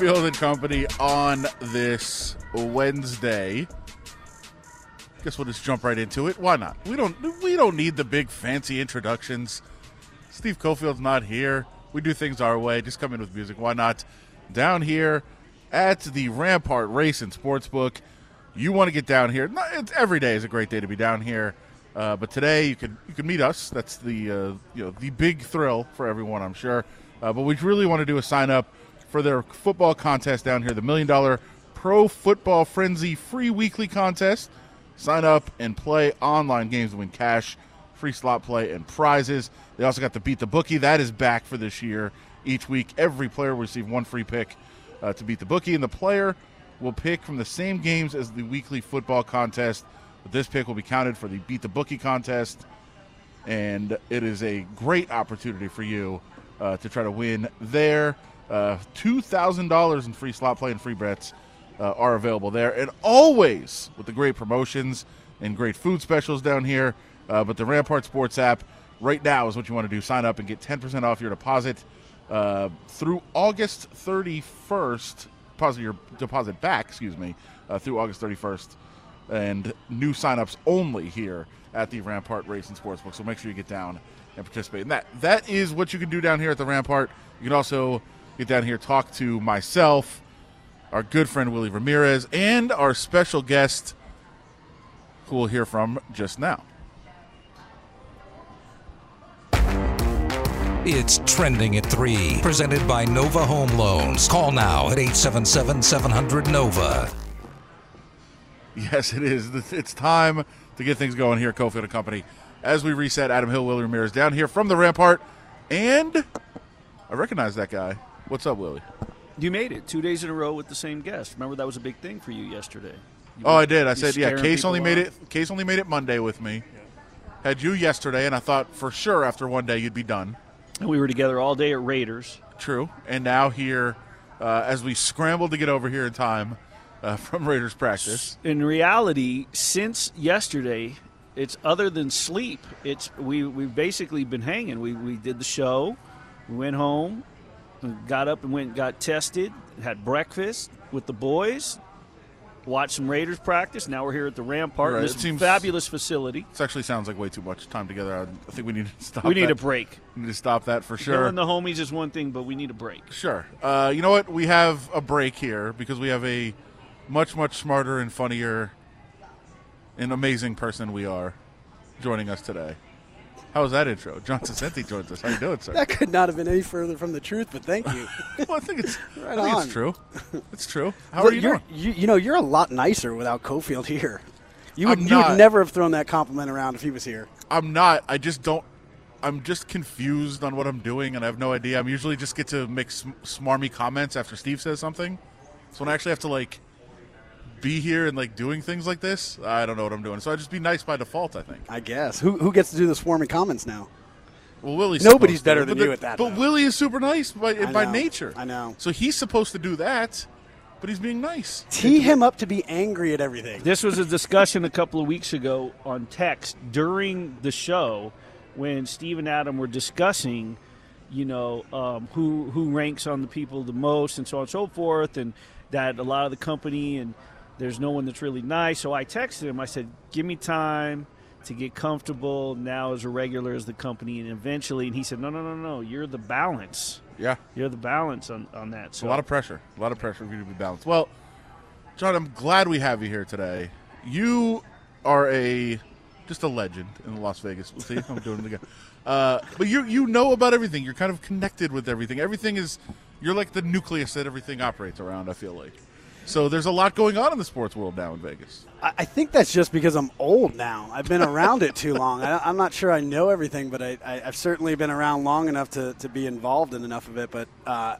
Cofield and Company on this Wednesday. Guess we'll just jump right into it. Why not? We don't we don't need the big fancy introductions. Steve Cofield's not here. We do things our way. Just come in with music. Why not? Down here at the Rampart Race and Sportsbook. You want to get down here? It's, every day is a great day to be down here. Uh, but today you could you could meet us. That's the uh, you know the big thrill for everyone, I'm sure. Uh, but we really want to do a sign up for their football contest down here, the Million Dollar Pro Football Frenzy free weekly contest. Sign up and play online games to win cash, free slot play, and prizes. They also got the Beat the Bookie. That is back for this year. Each week, every player will receive one free pick uh, to beat the bookie, and the player will pick from the same games as the weekly football contest. But this pick will be counted for the Beat the Bookie contest, and it is a great opportunity for you uh, to try to win there. Uh, $2,000 in free slot play and free bets uh, are available there. And always with the great promotions and great food specials down here. Uh, but the Rampart Sports app right now is what you want to do. Sign up and get 10% off your deposit uh, through August 31st. Deposit your deposit back, excuse me, uh, through August 31st. And new signups only here at the Rampart Racing Sportsbook. So make sure you get down and participate in that. That is what you can do down here at the Rampart. You can also get down here, talk to myself, our good friend Willie Ramirez, and our special guest, who we'll hear from just now. It's trending at 3, presented by Nova Home Loans. Call now at 877 700 Nova. Yes, it is. It's time to get things going here at Cofield and Company. As we reset, Adam Hill, Willie Ramirez down here from the Rampart, and I recognize that guy. What's up, Willie? You made it two days in a row with the same guest. Remember that was a big thing for you yesterday. You Oh, were- I did. I said, yeah. Case only made off. it. Case only made it Monday with me. Had you yesterday, and I thought for sure after one day you'd be done. And we were together all day at Raiders. True. And now here, uh, as we scrambled to get over here in time uh, from Raiders practice. In reality, since yesterday, it's other than sleep. It's we we've basically been hanging. We we did the show, we went home, got up and went and got tested, had breakfast with the boys, watched some Raiders practice. Now we're here at the Rampart, Right, this seems- fabulous facility. This actually sounds like way too much time together. I, I think we need to stop. We need that. a break. We need to stop that for sure. Killing the homies is one thing, but we need a break. Sure. Uh, you know what? We have a break here because we have a much, much smarter and funnier and amazing person we are joining us today. How was that intro? John Saccenti joins us. How you doing, sir? That could not have been any further from the truth, but thank you. well, I think it's Right I think on. it's true. It's true. How Look, are you doing? You, you know, you're a lot nicer without Cofield here. You would, you would never have thrown that compliment around if he was here. I'm not. I just don't. I'm just confused on what I'm doing, and I have no idea. I'm usually just get to make sm- smarmy comments after Steve says something. So when I actually have to like be here and like doing things like this, I don't know what I'm doing. So I just be nice by default. I think. I guess. Who, who gets to do the swarming comments now? Well, Willie's Nobody's supposed to, better than but you the- at that, But though. Willie is super nice by I by know. nature. I know. So he's supposed to do that, but he's being nice. Tee him up to be angry at everything. This was a discussion a couple of weeks ago on text during the show when Steve and Adam were discussing, you know, um, who who ranks on the people the most and so on and so forth, and that a lot of the company and there's no one that's really nice. So I texted him. I said, "Give me time." To get comfortable now as a regular as the company, and eventually, and he said, "No, no, no, no. You're the balance. Yeah, You're the balance on, on that." So a lot of pressure. A lot of pressure for you to be balanced. Well, John, I'm glad we have you here today. You are a just a legend in Las Vegas. we'll See, I'm doing it again. Uh, but you you know about everything. You're kind of connected with everything. Everything is you're like the nucleus that everything operates around. I feel like. So there's a lot going on in the sports world now in Vegas. I, I think that's just because I'm old now. I've been around it too long. I, I'm not sure I know everything, but I, I, I've certainly been around long enough to, to be involved in enough of it. But uh,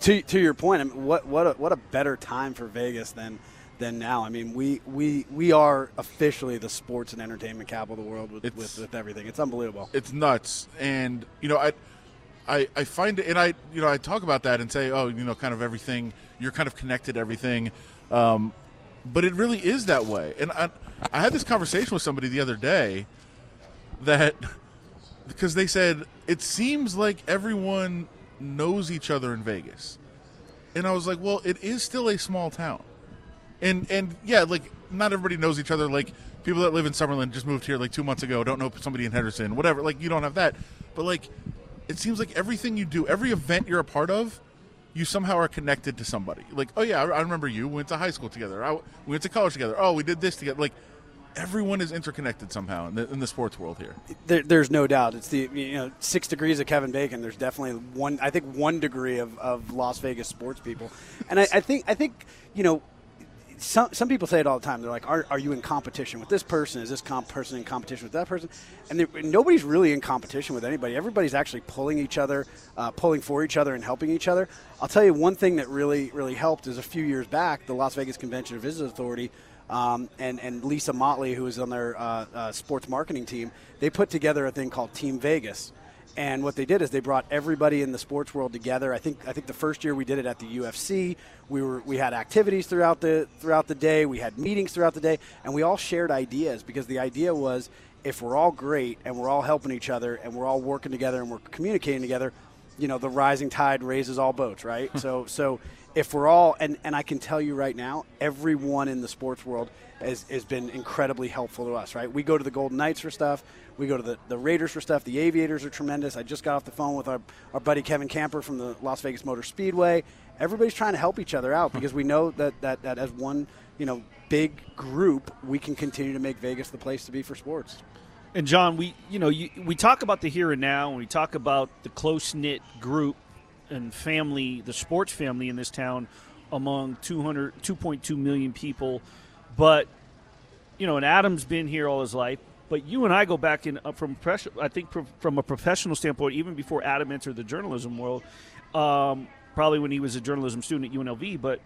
to, to your point, I mean, what what a, what a better time for Vegas than than now. I mean, we we, we are officially the sports and entertainment capital of the world with, with, with everything. It's unbelievable. it's nuts and you know i i i find it and i you know i talk about that and say oh you know kind of everything you're kind of connected everything. Um but it really is that way. And i i had this conversation with somebody the other day that because they said it seems like everyone knows each other in vegas. And I was like, well, it is still a small town, and and yeah, like not everybody knows each other. Like people that live in Summerlin just moved here like two months ago, don't know somebody in Henderson, whatever. Like you don't have that, but like it seems like everything you do, every event you're a part of, you somehow are connected to somebody. Like, oh yeah, I, remember you. We went to high school together. I, we went to college together. Oh, we did this together. Like everyone is interconnected somehow in the, in the sports world here. There, there's no doubt. It's the you know six degrees of Kevin Bacon. There's definitely one. I think one degree of, of Las Vegas sports people, and I, I think I think you know. Some, some people say it all the time. They're like, are, are you in competition with this person? Is this comp person in competition with that person? And nobody's really in competition with anybody. Everybody's actually pulling each other, uh, pulling for each other, and helping each other. I'll tell you one thing that really, really helped is a few years back, the Las Vegas Convention and Visitors Authority um, and, and Lisa Motley, who is on their uh, uh, sports marketing team, they put together a thing called Team Vegas. And what they did is they brought everybody in the sports world together. I think I think the first year we did it at the UFC, we were we had activities throughout the throughout the day, we had meetings throughout the day, and we all shared ideas because the idea was if we're all great and we're all helping each other and we're all working together and we're communicating together, you know, the rising tide raises all boats, right? so so if we're all and, and I can tell you right now, everyone in the sports world has, has been incredibly helpful to us, right? We go to the Golden Knights for stuff, we go to the, the Raiders for stuff, the Aviators are tremendous. I just got off the phone with our, our buddy Kevin Camper from the Las Vegas Motor Speedway. Everybody's trying to help each other out hmm. because we know that, that, that as one, you know, big group, we can continue to make Vegas the place to be for sports. And John, we you know you, we talk about the here and now, and we talk about the close knit group and family, the sports family in this town, among 200, 2.2 million people. But, you know, and Adam's been here all his life. But you and I go back in uh, from I think from a professional standpoint, even before Adam entered the journalism world, um, probably when he was a journalism student at UNLV. But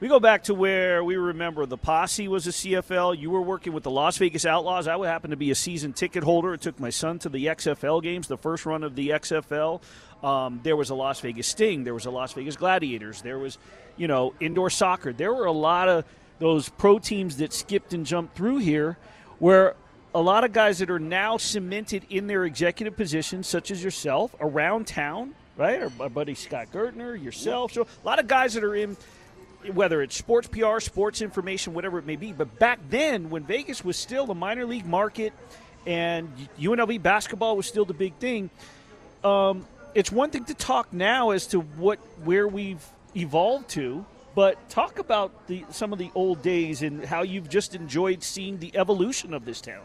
we go back to where we remember the posse was a CFL. You were working with the Las Vegas Outlaws. I would happen to be a season ticket holder. It took my son to the XFL games, the first run of the XFL. Um, there was a Las Vegas Sting. There was a Las Vegas Gladiators. There was, you know, indoor soccer. There were a lot of those pro teams that skipped and jumped through here where a lot of guys that are now cemented in their executive positions, such as yourself, around town, right? Or my buddy Scott Gertner, yourself. So a lot of guys that are in, whether it's sports PR, sports information, whatever it may be. But back then, when Vegas was still a minor league market and UNLV basketball was still the big thing, um, it's one thing to talk now as to what where we've evolved to, but talk about the some of the old days and how you've just enjoyed seeing the evolution of this town.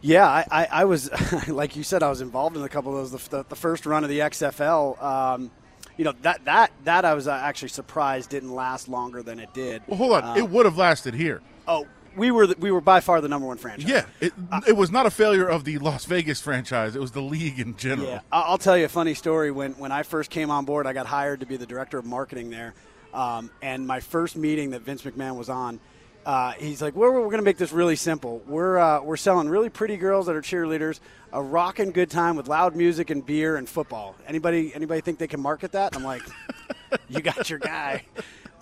Yeah, I, I, I was like you said, I was involved in a couple of those. The, the first run of the XFL. Um, you know that that that I was uh, actually surprised didn't last longer than it did. Well, hold on, um, it would have lasted here. Oh, we were the, we were by far the number one franchise. Yeah, it, uh, it was not a failure of the Las Vegas franchise. It was the league in general. Yeah, I'll tell you a funny story. When when I first came on board, I got hired to be the director of marketing there, um, and my first meeting that Vince McMahon was on. Uh, he's like, we're, we're going to make this really simple. We're, uh, we're selling really pretty girls that are cheerleaders, a rocking good time with loud music and beer and football. Anybody anybody think they can market that? I'm like, you got your guy.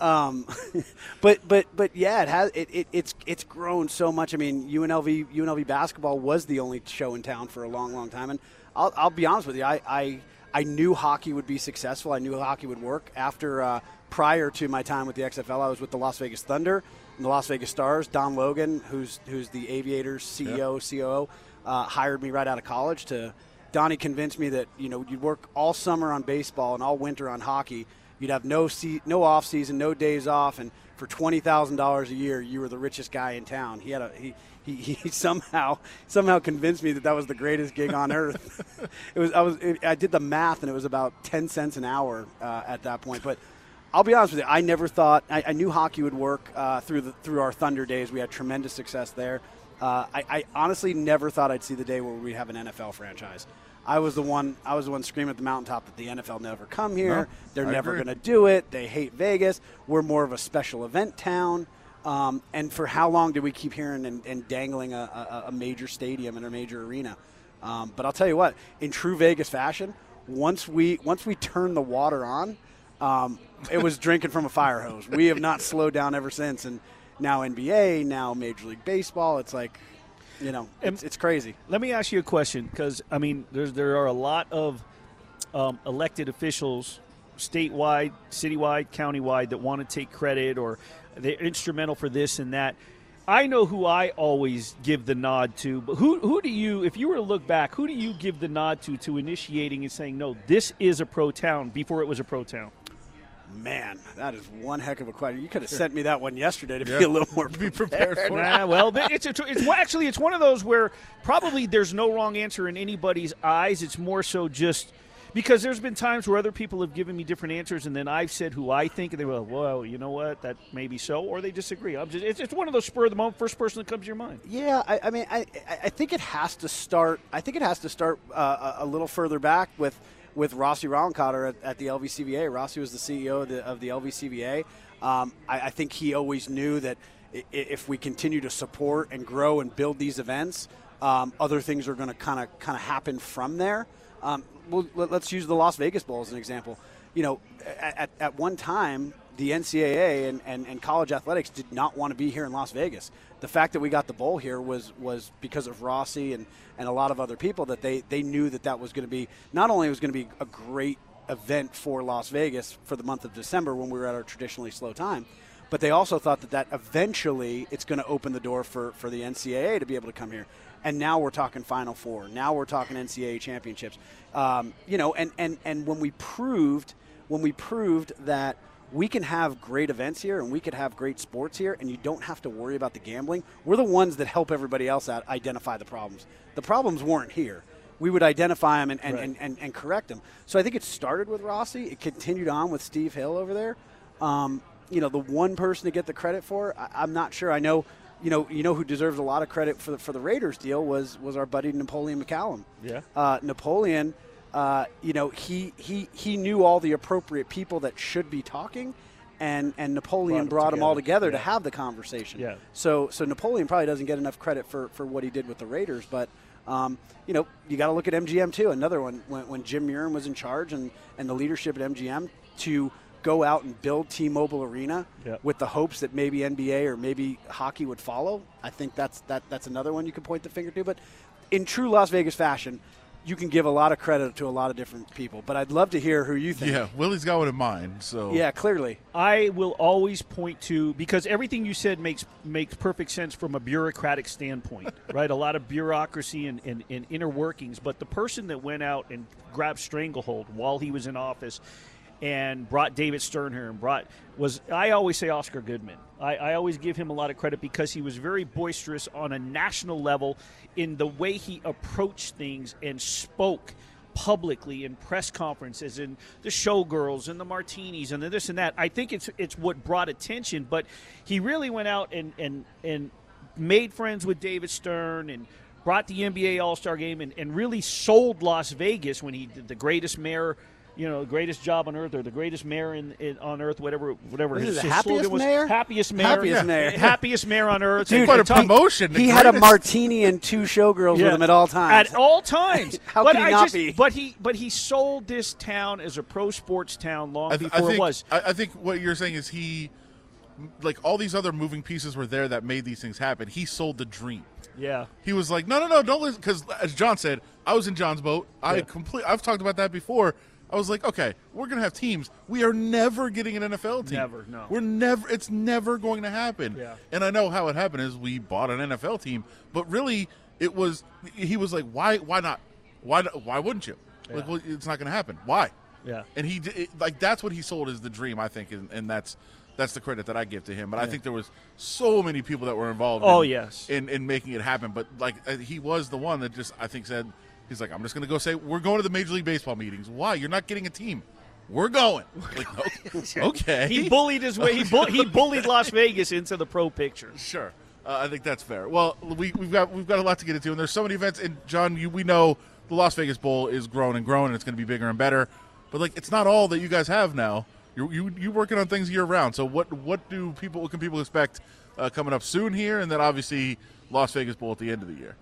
Um, but but but yeah, it has it, it, it's it's grown so much. I mean, UNLV UNLV basketball was the only show in town for a long long time, and I'll, I'll be honest with you, I, I I knew hockey would be successful. I knew hockey would work. After uh, prior to my time with the XFL, I was with the Las Vegas Thunder and the Las Vegas Stars. Don Logan, who's who's the Aviators CEO COO, uh, hired me right out of college to. Donnie convinced me that you know you'd work all summer on baseball and all winter on hockey You'd have no se- no off season, no days off, and for twenty thousand dollars a year, you were the richest guy in town. He had a he. He, he somehow somehow convinced me that that was the greatest gig on earth. it was I was it, I did the math and it was about ten cents an hour uh, at that point. But I'll be honest with you, I never thought I, I knew hockey would work uh, through the through our Thunder days. We had tremendous success there. Uh, I, I, honestly never thought I'd see the day where we have an NFL franchise. I was the one. I was the one screaming at the mountaintop that the NFL never come here. No, They're I never going to do it. They hate Vegas. We're more of a special event town. Um, and for how long did we keep hearing and, and dangling a, a, a, major stadium and a major arena? Um, but I'll tell you what, in true Vegas fashion, once we once we turned the water on, um, it was drinking from a fire hose. We have not slowed down ever since. And now NBA, now Major League Baseball. It's like you know, it's, it's crazy. Let me ask you a question because I mean, there's there are a lot of um, elected officials, statewide, citywide, countywide that want to take credit or they're instrumental for this and that. I know who I always give the nod to, but who who do you, if you were to look back, who do you give the nod to to initiating and saying, no, this is a pro town before it was a pro town? Man, that is one heck of a question. You could have sent me that one yesterday to be a little more Be prepared for it. Nah, well, it's, it's, it's well, actually it's one of those where probably there's no wrong answer in anybody's eyes. It's more so just because there's been times where other people have given me different answers, and then I've said who I think, and they go, "Well, you know what? That may be so," or they disagree. I'm just it's, it's one of those spur of the moment, first person that comes to your mind. Yeah, I, I mean, I, I- I think it has to start. I think it has to start uh, a a little further back with with Rossi Ralenkotter at, at the LVCVA. Rossi was the CEO of the, of the LVCVA. Um, I, I think he always knew that if we continue to support and grow and build these events, um, other things are going to kind of kind of happen from there. Um, well, let- let's use the Las Vegas Bowl as an example. You know, at, at one time, the NCAA and, and, and college athletics did not want to be here in Las Vegas. The fact that we got the bowl here was was because of Rossi and, and a lot of other people that they, they knew that that was going to be not only was going to be a great event for Las Vegas for the month of December when we were at our traditionally slow time, but they also thought that that eventually it's going to open the door for, for the NCAA to be able to come here. And now we're talking Final Four. Now we're talking NCAA championships. Um, you know, and, and, and when we proved when we proved that we can have great events here and we could have great sports here and you don't have to worry about the gambling. We're the ones that help everybody else out identify the problems. The problems weren't here. We would identify them and, and, Right. and, and, and correct them. So I think it started with Rossi. It continued on with Steve Hill over there. Um, you know, the one person to get the credit for, I, I'm not sure. I know, you know, you know who deserves a lot of credit for the, for the Raiders deal was was our buddy Napoleon McCallum. Yeah. Uh, Napoleon, uh, you know, he, he he knew all the appropriate people that should be talking, and and Napoleon Brought brought, them all together. together to have the conversation. Yeah. So so Napoleon probably doesn't get enough credit for, for what he did with the Raiders, but. Um, you know, you got to look at MGM too. Another one when, when Jim Murren was in charge and, and the leadership at MGM to go out and build T-Mobile Arena Yeah. with the hopes that maybe NBA or maybe hockey would follow. I think that's that that's another one you could point the finger to. But in true Las Vegas fashion, you can give a lot of credit to a lot of different people. But I'd love to hear who you think. Yeah, Willie's got one in mind. So Yeah, clearly. I will always point to because everything you said makes makes perfect sense from a bureaucratic standpoint, right? A lot of bureaucracy and, and, and inner workings, but the person that went out and grabbed stranglehold while he was in office and brought David Stern here and brought was I always say Oscar Goodman. I, I always give him a lot of credit because he was very boisterous on a national level in the way he approached things and spoke publicly in press conferences and the showgirls and the martinis and the this and that. I think it's it's what brought attention, but he really went out and and and made friends with David Stern and brought the NBA All Star game and, and really sold Las Vegas when he did the greatest mayor. You know, the greatest job on earth, or the greatest mayor in, in on earth, whatever, whatever. Is his, the his happiest slogan was, mayor? Happiest mayor, Happiest Yeah. mayor. happiest mayor on earth. Dude, And- what a and Tom- promotion! He The had a martini and two showgirls with him at all times. At all times. How but could he I not just, be? But he, but he sold this town as a pro sports town long I, th- I before think, it was. I, I think what you're saying is he, like all these other moving pieces were there that made these things happen. He sold the dream. Yeah. He was like, no, no, no, don't listen. Because as John said, I was in John's boat. I Yeah. complete. I've talked about that before. I was like, okay, we're gonna have teams. We are never getting an NFL team. Never, no. We're never. It's never going to happen. Yeah. And I know how it happened is we bought an NFL team, but really, it was. He was like, why? Why not? Why? Why wouldn't you? Like, well, it's not going to happen. Why? Yeah. And he did, it, like that's what he sold as the dream, I think, and, and that's that's the credit that I give to him. But I think there was so many people that were involved. Oh, in, yes. in in making it happen. But like uh, he was the one that just I think said he's like I'm just going to go say we're going to the Major League Baseball meetings. Why? You're not getting a team. We're going. Like, okay. He bullied his way. He, bull, he bullied Las Vegas into the pro picture. Sure, uh, I think that's fair. Well, we, we've got we've got a lot to get into, and there's so many events. And John, you, we know the Las Vegas Bowl is growing and growing, and it's going to be bigger and better. But like, it's not all that you guys have now. You're you you working on things year round. So what what do people what can people expect uh, coming up soon here, and then obviously Las Vegas Bowl at the end of the year.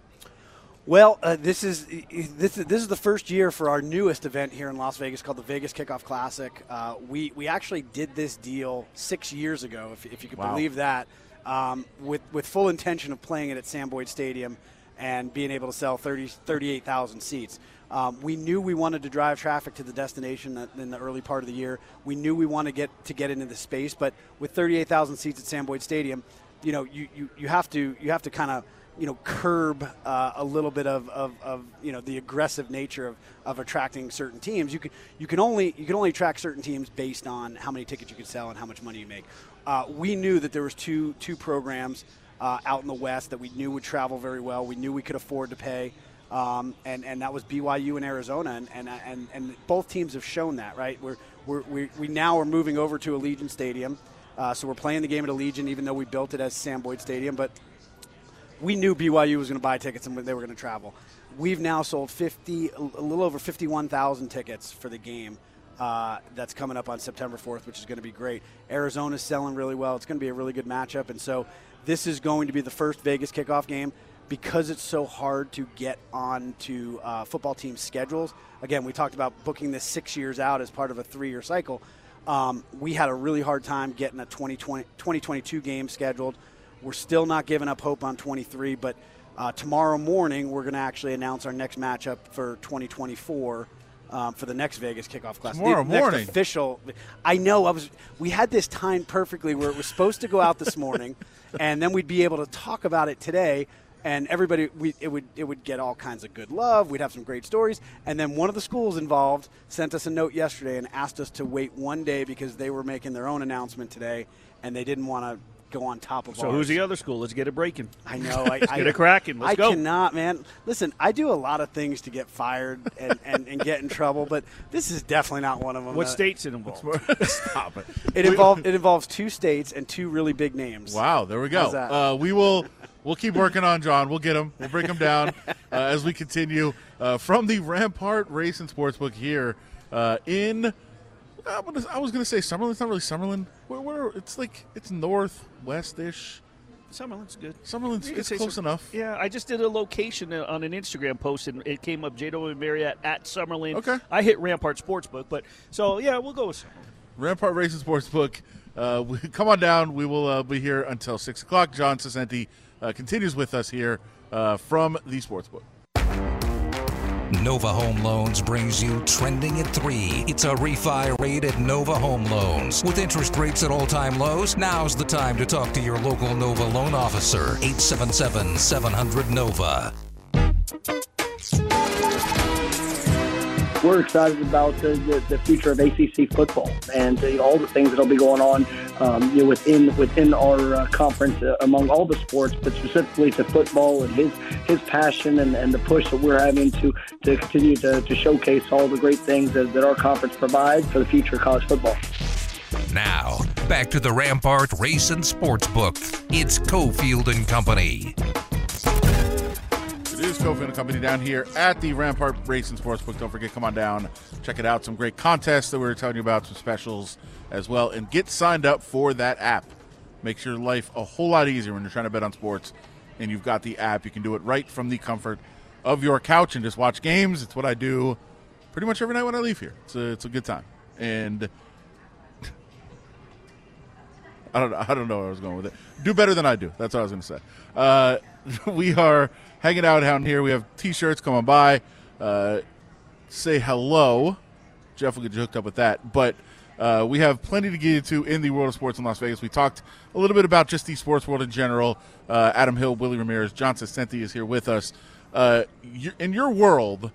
Well, uh, this is this is this is the first year for our newest event here in Las Vegas called the Vegas Kickoff Classic. Uh, we we actually did this deal six years ago, if, if you could Wow. believe that, um, with with full intention of playing it at Sam Boyd Stadium. and being able to sell 30, 38,000 seats. Um, we knew we wanted to drive traffic to the destination in the early part of the year. We knew we wanted to get to get into the space, but with 38,000 seats at Sam Boyd Stadium, you know, you, you, you have to you have to kind of you know curb uh, a little bit of, of, of, you know the aggressive nature of, of attracting certain teams. You can you can only you can only attract certain teams based on how many tickets you can sell and how much money you make. Uh, we knew that there was two two programs uh, out in the West that we knew would travel very well. We knew we could afford to pay. Um, and, and that was BYU and Arizona, and, and, and, and both teams have shown that, right? We're, we're, we, we now are moving over to Allegiant Stadium, uh, so we're playing the game at Allegiant, even though we built it as Sam Boyd Stadium. But we knew BYU was going to buy tickets and they were going to travel. We've now sold 50, a little over 51,000 tickets for the game. Uh, that's coming up on September 4th, which is going to be great. Arizona's selling really well. It's going to be a really good matchup. And so this is going to be the first Vegas kickoff game because it's so hard to get onto uh, football team schedules. Again, we talked about booking this six years out as part of a three year cycle. Um, we had a really hard time getting a 2020, 2022 game scheduled. We're still not giving up hope on 23, but uh, tomorrow morning we're going to actually announce our next matchup for 2024. Um, for the next Vegas kickoff class. Tomorrow the morning. official. I know. I was. We had this timed perfectly where it was supposed to go out this morning, and then we'd be able to talk about it today. And everybody, we, it would it would get all kinds of good love. We'd have some great stories. And then one of the schools involved sent us a note yesterday and asked us to wait one day because they were making their own announcement today, and they didn't want to go on top of So ours. who's the other school? Let's get it breaking. I know. I, Let's I, get it cracking. Let's I go. I cannot, man. Listen, I do a lot of things to get fired and, and, and get in trouble, but this is definitely not one of them. What Uh, state's it involved? Stop it. It involved it involves two states and two really big names. Wow, there we go. How's that? Uh, we will we'll keep working on John. We'll get him. We'll break him down uh, as we continue uh, from the Rampart Race and Sportsbook here uh, in. I was, I was going to say Summerlin. It's not really Summerlin. Where, where it's like it's northwest-ish. Summerlin's good. Summerlin's it's close some- enough. Yeah, I just did a location uh, on an Instagram post, and it came up JW Marriott at Summerlin. Okay. I hit Rampart Sportsbook, but so yeah, we'll go with Summerlin. Rampart Racing Sportsbook. Uh, we, come on down. We will uh, be here until six o'clock. John Saccenti uh, continues with us here uh, from the Sportsbook. Nova Home Loans brings you Trending at 3. It's a refi rate at Nova Home Loans. With interest rates at all time lows, now's the time to talk to your local Nova loan officer. 877 700 Nova. We're excited about the, the, the future of ACC football and all the things that'll be going on um, you know, within within our uh, conference uh, among all the sports, but specifically to football and his his passion and, and the push that we're having to to continue to, to showcase all the great things that, that our conference provides for the future of college football. Now, back to the Rampart Race and Sports Book. It's Cofield and Company. It is Kofi and Company down here at the Rampart Racing Sportsbook. Don't forget, come on down, check it out. Some great contests that we were telling you about, some specials as well, and get signed up for that app. Makes your life a whole lot easier when you're trying to bet on sports, and you've got the app. You can do it right from the comfort of your couch and just watch games. It's what I do pretty much every night when I leave here. It's a, it's a good time, and I don't know. I don't know where I was going with it. Do better than I do. That's what I was going to say. Uh, we are hanging out down here. We have T-shirts coming by. Uh, say hello. Jeff will get you hooked up with that. But uh, we have plenty to get into in the world of sports in Las Vegas. We talked a little bit about just the sports world in general. Uh, Adam Hill, Willie Ramirez, John Senti is here with us. Uh, in your world,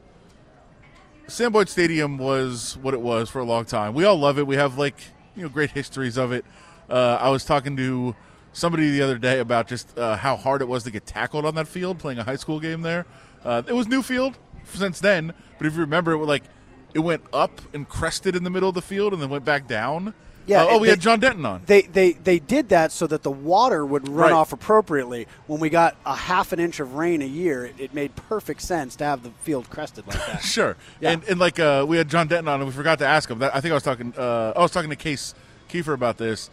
Sam Boyd Stadium was what it was for a long time. We all love it. We have like you know great histories of it. Uh, I was talking to somebody the other day about just uh, how hard it was to get tackled on that field playing a high school game there. Uh, it was new field since then, but if you remember, it was like it went up and crested in the middle of the field and then went back down. Yeah, Uh, oh, we they- had John Denton on. They, they they did that so that the water would run Right. off appropriately. When we got a half an inch of rain a year, it, it made perfect sense to have the field crested like that. Sure. Yeah. And, and like uh, we had John Denton on, and we forgot to ask him. That I think I was talking. Uh, I was talking to Case Keefer about this.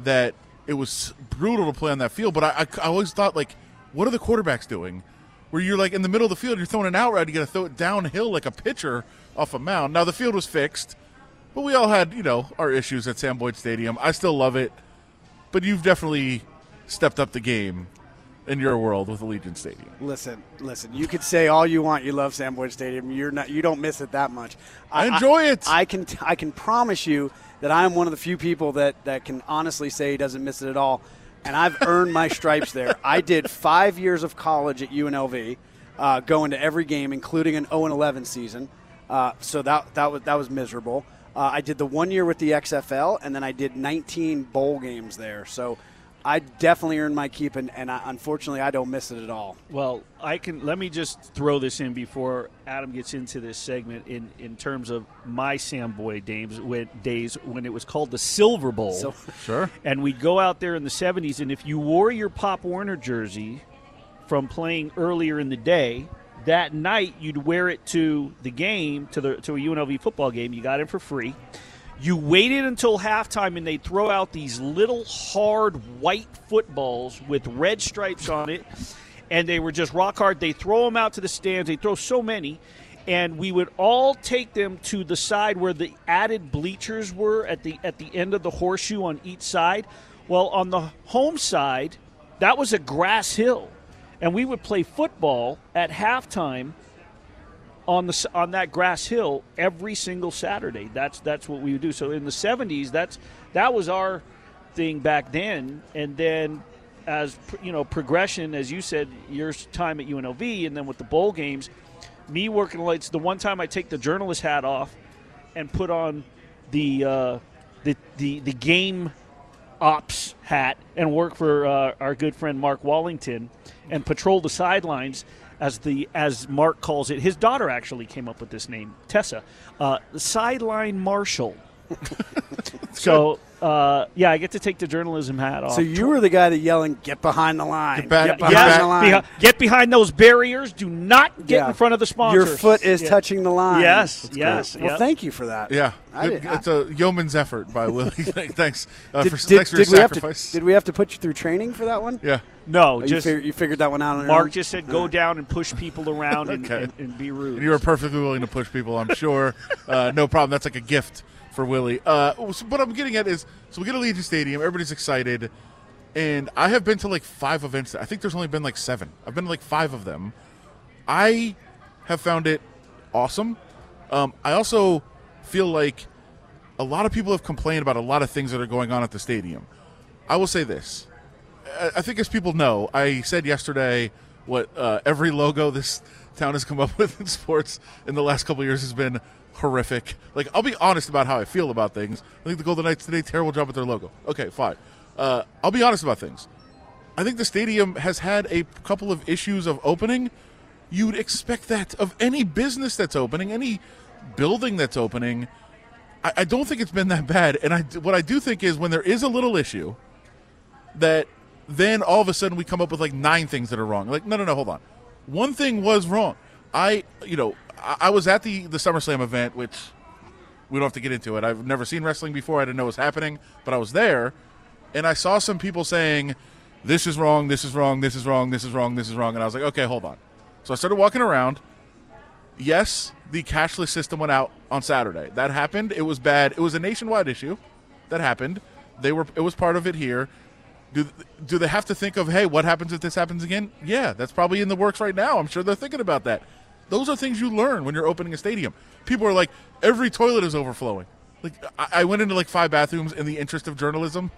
That it was brutal to play on that field, but I, I, I always thought like, what are the quarterbacks doing? Where you're like in the middle of the field, you're throwing an out route, you got to throw it downhill like a pitcher off a mound. Now the field was fixed, but we all had you know our issues at Sam Boyd Stadium. I still love it, but you've definitely stepped up the game in your world with Allegiant Stadium. Listen, listen. You could say all you want. You love Sam Boyd Stadium. You're not. You don't miss it that much. I enjoy it. I can. I can promise you that I'm one of the few people that that can honestly say he doesn't miss it at all. And I've earned my stripes there. I did five years of college at UNLV, uh, going to every game, including an 0 11 season. Uh, so that that was that was miserable. Uh, I did the one year with the XFL, and then I did 19 bowl games there. So I definitely earned my keep, and, and I, unfortunately, I don't miss it at all. Well, I can let me just throw this in before Adam gets into this segment in, in terms of my Sam Boyd days when, days when it was called the Silver Bowl. So- Sure. And we'd go out there in the 70s, and if you wore your Pop Warner jersey from playing earlier in the day, that night you'd wear it to the game, to the to a UNLV football game. You got it for free. You waited until halftime, and they'd throw out these little hard white footballs with red stripes on it, and they were just rock hard. They throw them out to the stands. They throw so many, and we would all take them to the side where the added bleachers were at the at the end of the horseshoe on each side. Well, on the home side, that was a grass hill, and we would play football at halftime on the on that grass hill every single Saturday. That's that's what we would do. So in the 70s, that's that was our thing back then, and then as you know progression, as you said, your time at UNLV, and then with the bowl games, me working lights. the one time I take the journalist hat off and put on the uh, the, the the game ops hat and work for uh, our good friend Mark Wallington and patrol the sidelines as the as Mark calls it. His daughter actually came up with this name, Tessa, uh, sideline marshal. so uh, yeah, I get to take the journalism hat off. So you were the guy that yelling, "Get behind the line! Get back- Get get behind back- the line!" Behi- get behind those barriers. Do not get Yeah. in front of the sponsors. Your foot is Yeah. touching the line. Yes, That's yes, great. Well, yep. thank you for that. Yeah, I Good- did- it's a yeoman's effort by Willie. thanks uh, Did, for, did- thanks for your did we have to, sacrifice. did we have to put you through training for that one? yeah, No, Oh, just you, fig- you figured that one out on Mark just said go down and push people around and, Okay. and, and be rude. and you were perfectly willing to push people. I'm sure, uh, no problem. That's like a gift for Willie. Uh, so what I'm getting at is, so we get to Allegiant Stadium. Everybody's excited, and I have been to like five events. I think there's only been like seven. I've been to like five of them. I have found it awesome. Um, I also feel like a lot of people have complained about a lot of things that are going on at the stadium. I will say this. I- think as people know, I said yesterday what uh, every logo this town has come up with in sports in the last couple years has been horrific. Like, I'll be honest about how I feel about things. I think the Golden Knights did a terrible job with their logo. Okay, fine. Uh, I'll be honest about things. I think the stadium has had a couple of issues of opening. You'd expect that of any business that's opening, any building that's opening. I, I don't think it's been that bad. And I, what I do think is when there is a little issue, that then all of a sudden we come up with like nine things that are wrong. Like, no, no, no, hold on. One thing was wrong. I, you know, I, was at the the SummerSlam event, which we don't have to get into it. I've never seen wrestling before. I didn't know it was happening, but I was there, and I saw some people saying, "This is wrong. This is wrong. This is wrong. This is wrong. This is wrong." And I was like, "Okay, hold on." So I started walking around. Yes, the cashless system went out on Saturday. That happened. It was bad. It was a nationwide issue. That happened. They were. It was part of it here. Do do they have to think of hey, what happens if this happens again? Yeah, that's probably in the works right now. I'm sure they're thinking about that. Those are things you learn when you're opening a stadium. People are like, every toilet is overflowing. Like I, I went into like five bathrooms in the interest of journalism.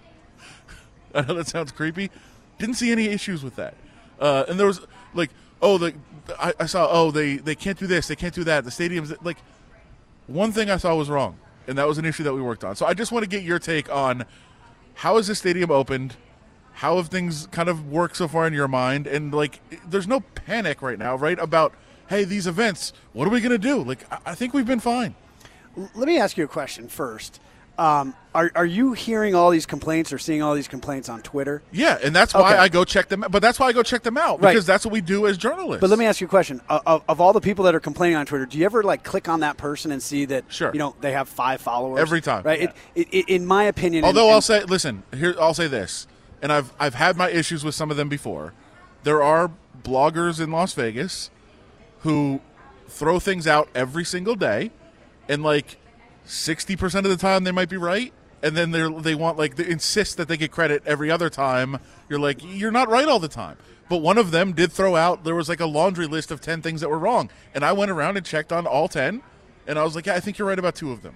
I know that sounds creepy. Didn't see any issues with that. Uh, and there was like, oh, the I, I saw, oh, they they can't do this, they can't do that. The stadiums, like, one thing I saw was wrong, and that was an issue that we worked on. So I just want to get your take on how is this stadium opened? How have things kind of worked so far in your mind? And like, there's no panic right now, right? About hey, these events, what are we going to do? Like, I, I think we've been fine. Let me ask you a question first. Um, are, are you hearing all these complaints or seeing all these complaints on Twitter? Yeah, and that's why Okay. I go check them. But that's why I go check them out Right. because that's what we do as journalists. But let me ask you a question: of, of, all the people that are complaining on Twitter, do you ever like click on that person and see that Sure. you know they have five followers Every time. Right? It, it, it, in my opinion, Although and- I'll say, listen, here I'll say this, and I've I've had my issues with some of them before. There are bloggers in Las Vegas who throw things out every single day, and like sixty percent of the time they might be right, and then they they want like they insist that they get credit every other time. You're like you're not right all the time. but one of them did throw out there was like a laundry list of 10 things that were wrong. And I went around and checked on all 10, and I was like, yeah, I think you're right about two of them.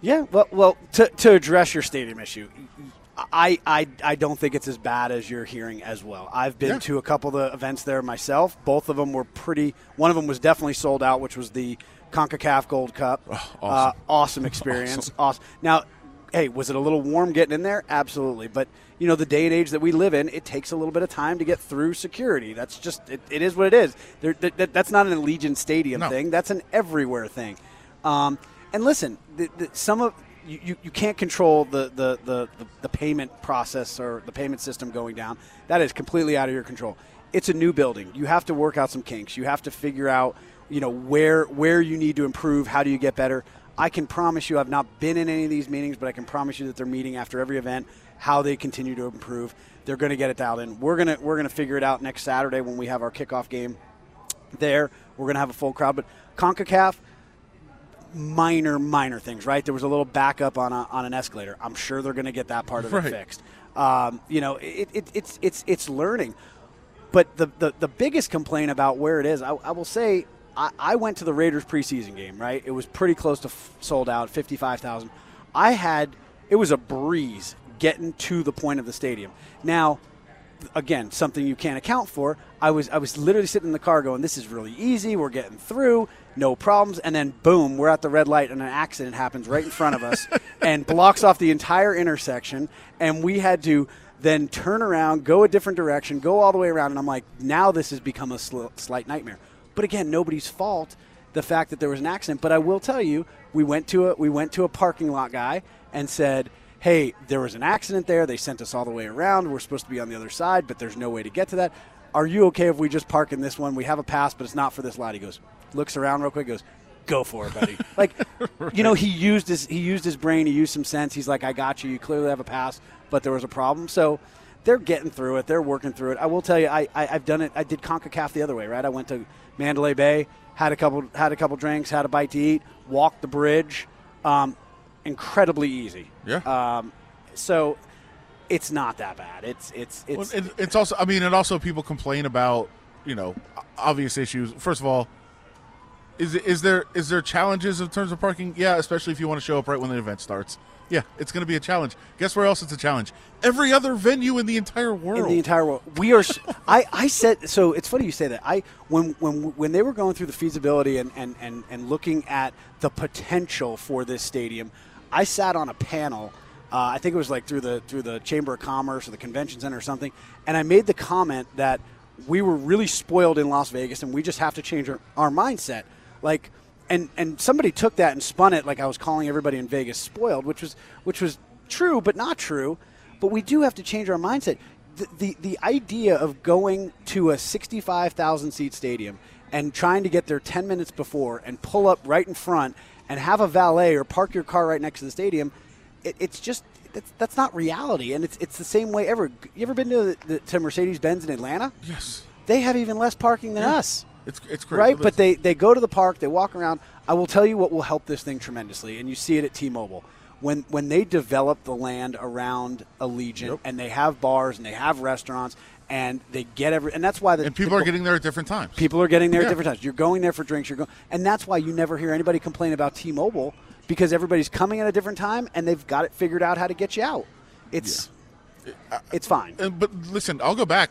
Yeah, well, well, to, to address your stadium issue, I, I I don't think it's as bad as you're hearing as well. I've been Yeah. to a couple of the events there myself. Both of them were pretty. One of them was definitely sold out, which was the Concacaf Gold Cup. awesome. Uh, awesome experience. awesome. Now, hey, was it a little warm getting in there? Absolutely. But you know, the day and age that we live in, it takes a little bit of time to get through security. That's just it, it is what it is. There, that- that's not an Allegiant Stadium No. thing. That's an everywhere thing. Um, and listen, the, the, some of you, you, can't control the, the, the, the, the payment process or the payment system going down. That is completely out of your control. It's a new building. You have to work out some kinks. You have to figure out, you know, where where you need to improve. How do you get better? I can promise you, I've not been in any of these meetings, but I can promise you that they're meeting after every event how they continue to improve. They're going to get it dialed in. We're gonna we're gonna figure it out next Saturday when we have our kickoff game there. We're going to have a full crowd. But CONCACAF, minor, minor things, right? There was a little backup on, a, on an escalator. I'm sure they're going to get that part of Right. it fixed. Um, you know, it, it, it's, it's, it's learning. But the, the, the biggest complaint about where it is, I, I will say, I, I went to the Raiders preseason game, right? It was pretty close to f- sold out, 55,000. I had, it was a breeze getting to the point of the stadium. Now, again something you can't account for. I was i was literally sitting in the car going this is really easy. We're getting through. No problems. And then boom we're at the red light and an accident happens right in front of us and blocks off the entire intersection. And we had to then turn around go a different direction go all the way around. And i'm like now this has become a sl- slight nightmare. But again nobody's fault the fact that there was an accident. But i will tell you we went to a we went to a parking lot guy and said hey, there was an accident there. They sent us all the way around. We're supposed to be on the other side, but there's no way to get to that. Are you okay if we just park in this one? We have a pass, but it's not for this lot. He goes, looks around real quick, goes, go for it, buddy. like, you know, he used his he used his brain, he used some sense. He's like, I got you. You clearly have a pass, but there was a problem. So they're getting through it. They're working through it. I will tell you, I, I I've done it. I did Concacaf the other way, right? I went to Mandalay Bay, had a couple had a couple drinks, had a bite to eat, walked the bridge. Um, incredibly easy. Yeah. Um, so it's not that bad. It's it's it's Well, it, it's also, I mean, and also people complain about, you know, obvious issues. First of all, is is there is there challenges in terms of parking? Yeah, especially if you want to show up right when the event starts. Yeah, it's going to be a challenge. Guess where else it's a challenge? Every other venue in the entire world. in the entire world. We are. I, I said so. It's funny you say that. I when when when they were going through the feasibility and and and, and looking at the potential for this stadium, I sat on a panel. Uh, I think it was like through the through the Chamber of Commerce or the Convention Center or something, and I made the comment that we were really spoiled in Las Vegas, and we just have to change our, our mindset. Like, and and somebody took that and spun it like I was calling everybody in Vegas spoiled, which was which was true but not true. But we do have to change our mindset. The the, the idea of going to a sixty five thousand seat stadium and trying to get there ten minutes before and pull up right in front and have a valet or park your car right next to the stadium, it, it's just that's, that's not reality. And it's it's the same way ever. You ever been to the, to Mercedes Benz in Atlanta? yes, They have even less parking than us it's it's great. right? But they, they go to the park, they walk around. I will tell you what will help this thing tremendously, and you see it at T-Mobile. When when they develop the land around Allegiant, Yep. and they have bars and they have restaurants, and they get every, and that's why the and people the- are getting there at different times. people are getting there Yeah. at different times. You're going there for drinks. You're going, and that's why you never hear anybody complain about T-Mobile because everybody's coming at a different time and they've got it figured out how to get you out. It's it's fine. And, but listen, I'll go back.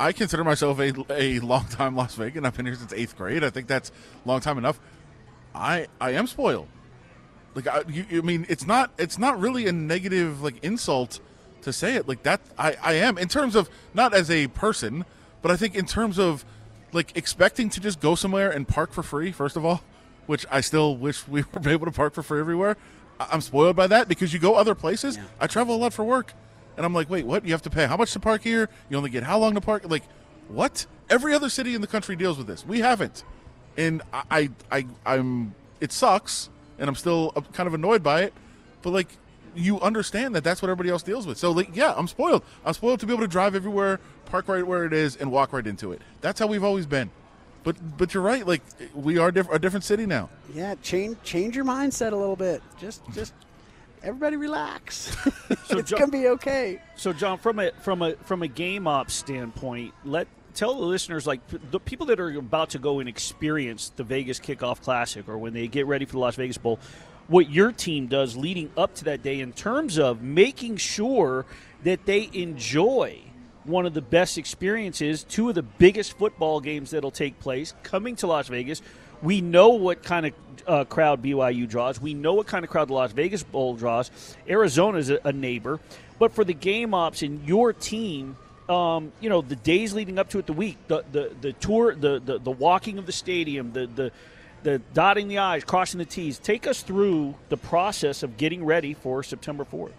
I consider myself a, a long time Las Vegas. I've been here since eighth grade. I think that's long time enough. I I am spoiled. Like I, you, you mean it's not it's not really a negative like insult to say it like that. I I am in terms of not as a person, but I think in terms of like expecting to just go somewhere and park for free. First of all, which I still wish we were able to park for free everywhere. I- I'm spoiled by that because you go other places. I travel a lot for work, and I'm like, wait, what? You have to pay how much to park here? You only get how long to park? Like, what? Every other city in the country deals with this. We haven't, and I, I, I I'm. It sucks, and I'm still uh, kind of annoyed by it. But like, you understand that that's what everybody else deals with. So like, yeah, I'm spoiled. I'm spoiled to be able to drive everywhere, park right where it is, and walk right into it. That's how we've always been. But but you're right. Like we are diff- a different city now. Yeah, change change your mindset a little bit. Just just everybody relax. So it's John- gonna be okay. So, John, from a from a from a game ops standpoint, let tell the listeners like the people that are about to go and experience the Vegas Kickoff Classic or when they get ready for the Las Vegas Bowl, what your team does leading up to that day in terms of making sure that they enjoy one of the best experiences, two of the biggest football games that'll take place coming to Las Vegas. We know what kind of uh, crowd BYU draws. We know what kind of crowd the Las Vegas Bowl draws. Arizona is a, a neighbor. But for the game ops and your team, um, you know, the days leading up to it, the week, the, the, the tour, the, the, the walking of the stadium, the, the, the dotting the I's, crossing the T's. Take us through the process of getting ready for September 4th.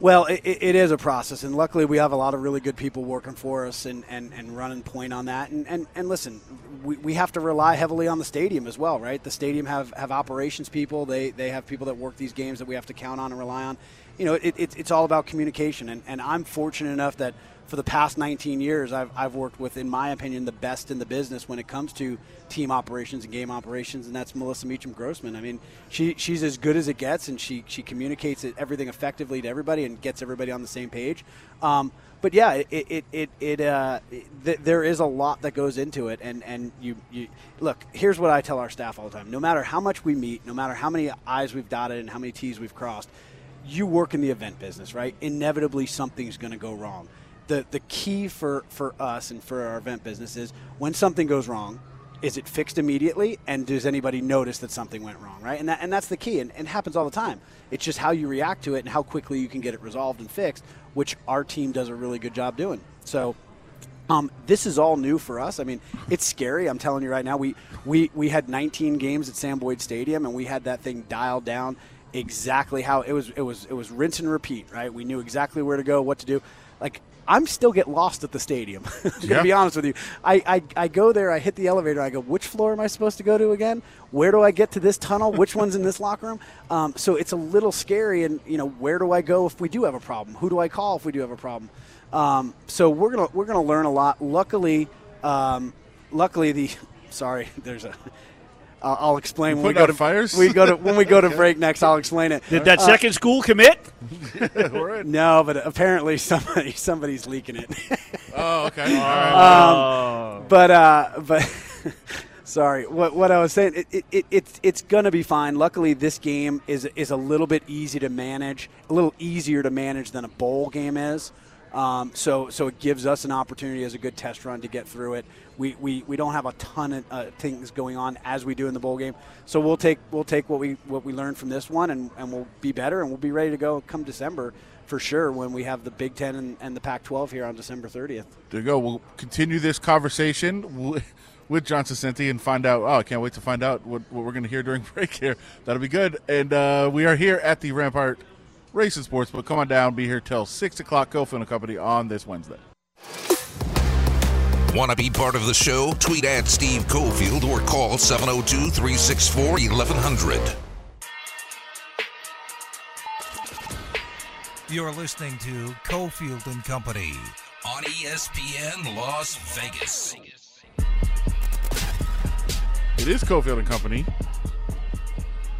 Well, it, it is a process, and luckily we have a lot of really good people working for us and, and, and running point on that. And, and, and listen, we, we have to rely heavily on the stadium as well, right? The stadium have, have operations people. They, they have people that work these games that we have to count on and rely on. You know, it, it, it's all about communication. And, and I'm fortunate enough that for the past 19 years, I've, I've worked with, in my opinion, the best in the business when it comes to team operations and game operations, and that's Melissa Meacham Grossman. I mean, she, she's as good as it gets, and she, she communicates it, everything effectively to everybody and gets everybody on the same page. Um, but yeah, it it it, it uh, th- there is a lot that goes into it, and and you you look. Here's what I tell our staff all the time: no matter how much we meet, no matter how many I's we've dotted and how many T's we've crossed, you work in the event business, right? Inevitably, something's going to go wrong. The the key for for us and for our event business is when something goes wrong, is it fixed immediately and does anybody notice that something went wrong right and, that, and that's the key and, and happens all the time it's just how you react to it and how quickly you can get it resolved and fixed which our team does a really good job doing so um, this is all new for us. I mean, it's scary. I'm telling you right now. We we we had 19 games at Sam Boyd Stadium, and we had that thing dialed down exactly how it was. It was it was rinse and repeat. Right? We knew exactly where to go, what to do. Like I'm still get lost at the stadium. to Yeah. be honest with you, I, I I go there. I hit the elevator. I go, which floor am I supposed to go to again? Where do I get to this tunnel? Which one's in this locker room? Um, so it's a little scary. And you know, where do I go if we do have a problem? Who do I call if we do have a problem? Um, so we're gonna we're gonna learn a lot. Luckily, um, luckily the sorry, there's a. I'll I'll explain when we putting go to fires? We go to when we go to break next. I'll explain it. Did that second school commit? No, but apparently somebody somebody's leaking it. Oh, okay. All right. Uh, but uh, but sorry, what what I was saying, it, it, it it's it's gonna be fine. Luckily, this game is is a little bit easy to manage, a little easier to manage than a bowl game is. Um, so so it gives us an opportunity as a good test run to get through it. We, we, we don't have a ton of uh, things going on as we do in the bowl game, so we'll take we'll take what we what we learned from this one and, and we'll be better and we'll be ready to go come December for sure when we have the Big Ten and, and the Pac-12 here on December 30th. There you go. We'll continue this conversation with John Saccenti and find out. Oh, I can't wait to find out what, what we're going to hear during break here. That'll be good. And uh, we are here at the Rampart Racing Sports, but come on down. Be here till 6 o'clock, Cofield and Company on this Wednesday. Want to be part of the show? Tweet at Steve Cofield or call 702 364 1100. You're listening to Cofield and Company on ESPN Las Vegas. It is Cofield and Company.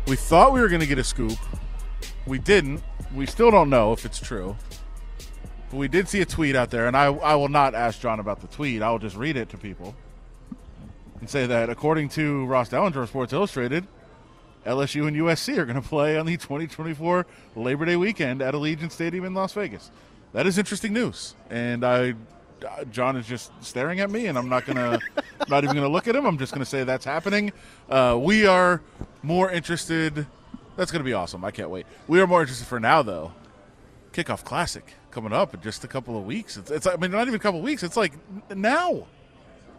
We thought we were going to get a scoop. We didn't. We still don't know if it's true. But we did see a tweet out there, and I, I will not ask John about the tweet. I will just read it to people and say that according to Ross Dellinger of Sports Illustrated, LSU and USC are going to play on the 2024 Labor Day weekend at Allegiant Stadium in Las Vegas. That is interesting news, and I, John is just staring at me, and I'm not gonna, not even gonna look at him. I'm just gonna say that's happening. Uh, we are more interested. That's gonna be awesome. I can't wait. We are more interested for now, though. Kickoff Classic coming up in just a couple of weeks. It's, it's I mean, not even a couple of weeks. It's like now.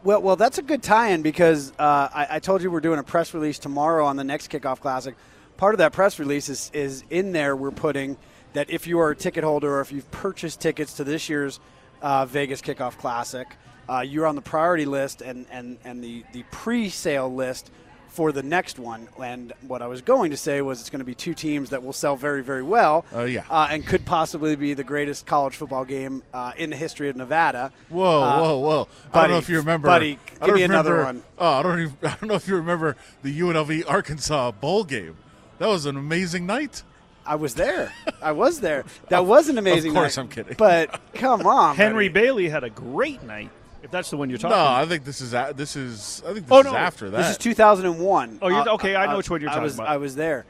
Well, well, that's a good tie-in because uh, I, I told you we're doing a press release tomorrow on the next Kickoff Classic. Part of that press release is, is in there. We're putting that if you are a ticket holder or if you've purchased tickets to this year's uh, Vegas Kickoff Classic, uh, you're on the priority list and, and, and the, the pre-sale list for the next one. And what I was going to say was it's going to be two teams that will sell very, very well. Oh, yeah. Uh, and could possibly be the greatest college football game uh, in the history of Nevada. Whoa, Uh, whoa, whoa! I don't know if you remember. buddy, I give don't me another remember- one. Oh, I don't even. I don't know if you remember the UNLV Arkansas bowl game. That was an amazing night. I was there. I was there. That was an amazing. Night. Of course, night. I'm kidding. But come on, Henry buddy. Bailey had a great night. If that's the one you're talking. No, talking. I think this is a- this is I think this Oh, is no. after that. This is 2001. Oh, you're- okay, I know which one you're I talking was, about. I was there.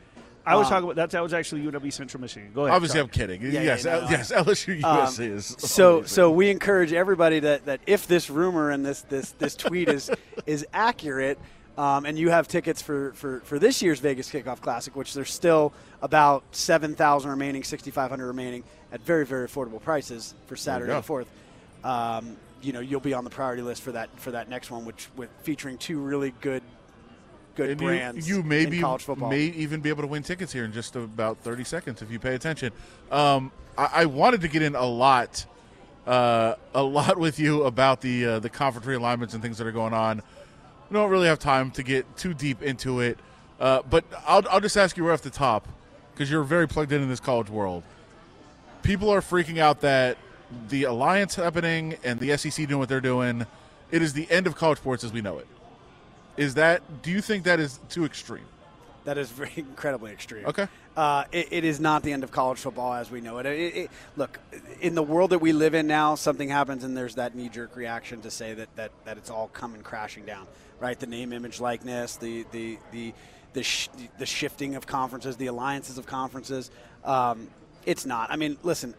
I was Um, talking about that. That was actually UW Central Michigan. Go ahead. Obviously, sorry. I'm kidding. yeah, yes, no, L- no, yes, LSU USC Um, is. so amazing. so we encourage everybody that, that if this rumor and this this this tweet is is accurate um, and you have tickets for, for, for this year's Vegas Kickoff Classic, which there's still about seven thousand remaining, sixty five hundred remaining at very very affordable prices for Saturday the fourth. You know you'll be on the priority list for that for that next one, which with featuring two really good good And brands. You, you may in be, college football. may even be able to win tickets here in just about 30 seconds if you pay attention. Um, I, I wanted to get in a lot, uh, a lot with you about the uh, the conference realignments and things that are going on. We don't really have time to get too deep into it, uh, but I'll, I'll just ask you right off the top because you're very plugged in in this college world. People are freaking out that the alliance happening and the SEC doing what they're doing, it is the end of college sports as we know it. Is that? Do you think that is too extreme? That is very incredibly extreme. Okay. Uh, it, it is not the end of college football as we know it. It, it. Look, in the world that we live in now, something happens and there's that knee jerk reaction to say that, that, that it's all coming crashing down, right? The name, image, likeness, the the the the, sh- the shifting of conferences, the alliances of conferences. Um, it's not. I mean, listen,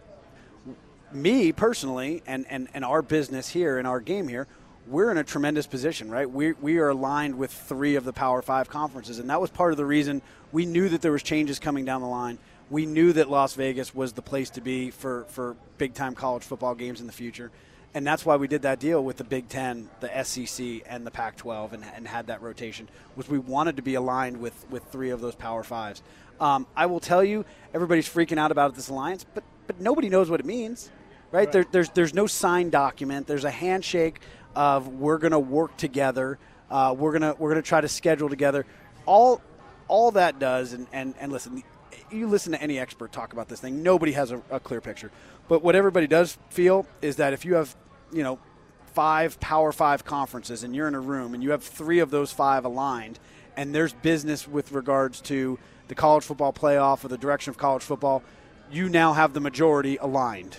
me personally and, and, and our business here and our game here, we're in a tremendous position, right? We, we are aligned with three of the Power Five conferences, and that was part of the reason we knew that there was changes coming down the line. We knew that Las Vegas was the place to be for, for big time college football games in the future, and that's why we did that deal with the Big Ten, the SEC, and the Pac-12, and, and had that rotation. Was we wanted to be aligned with with three of those Power Fives. Um, I will tell you, everybody's freaking out about this alliance, but but nobody knows what it means right? There, there's there's no signed document. There's a handshake of we're going to work together. Uh, we're gonna we're gonna try to schedule together. All all that does, and and and listen, you listen to any expert talk about this thing. Nobody has a, a clear picture. But what everybody does feel is that if you have you know five Power Five conferences and you're in a room and you have three of those five aligned, and there's business with regards to the college football playoff or the direction of college football, you now have the majority aligned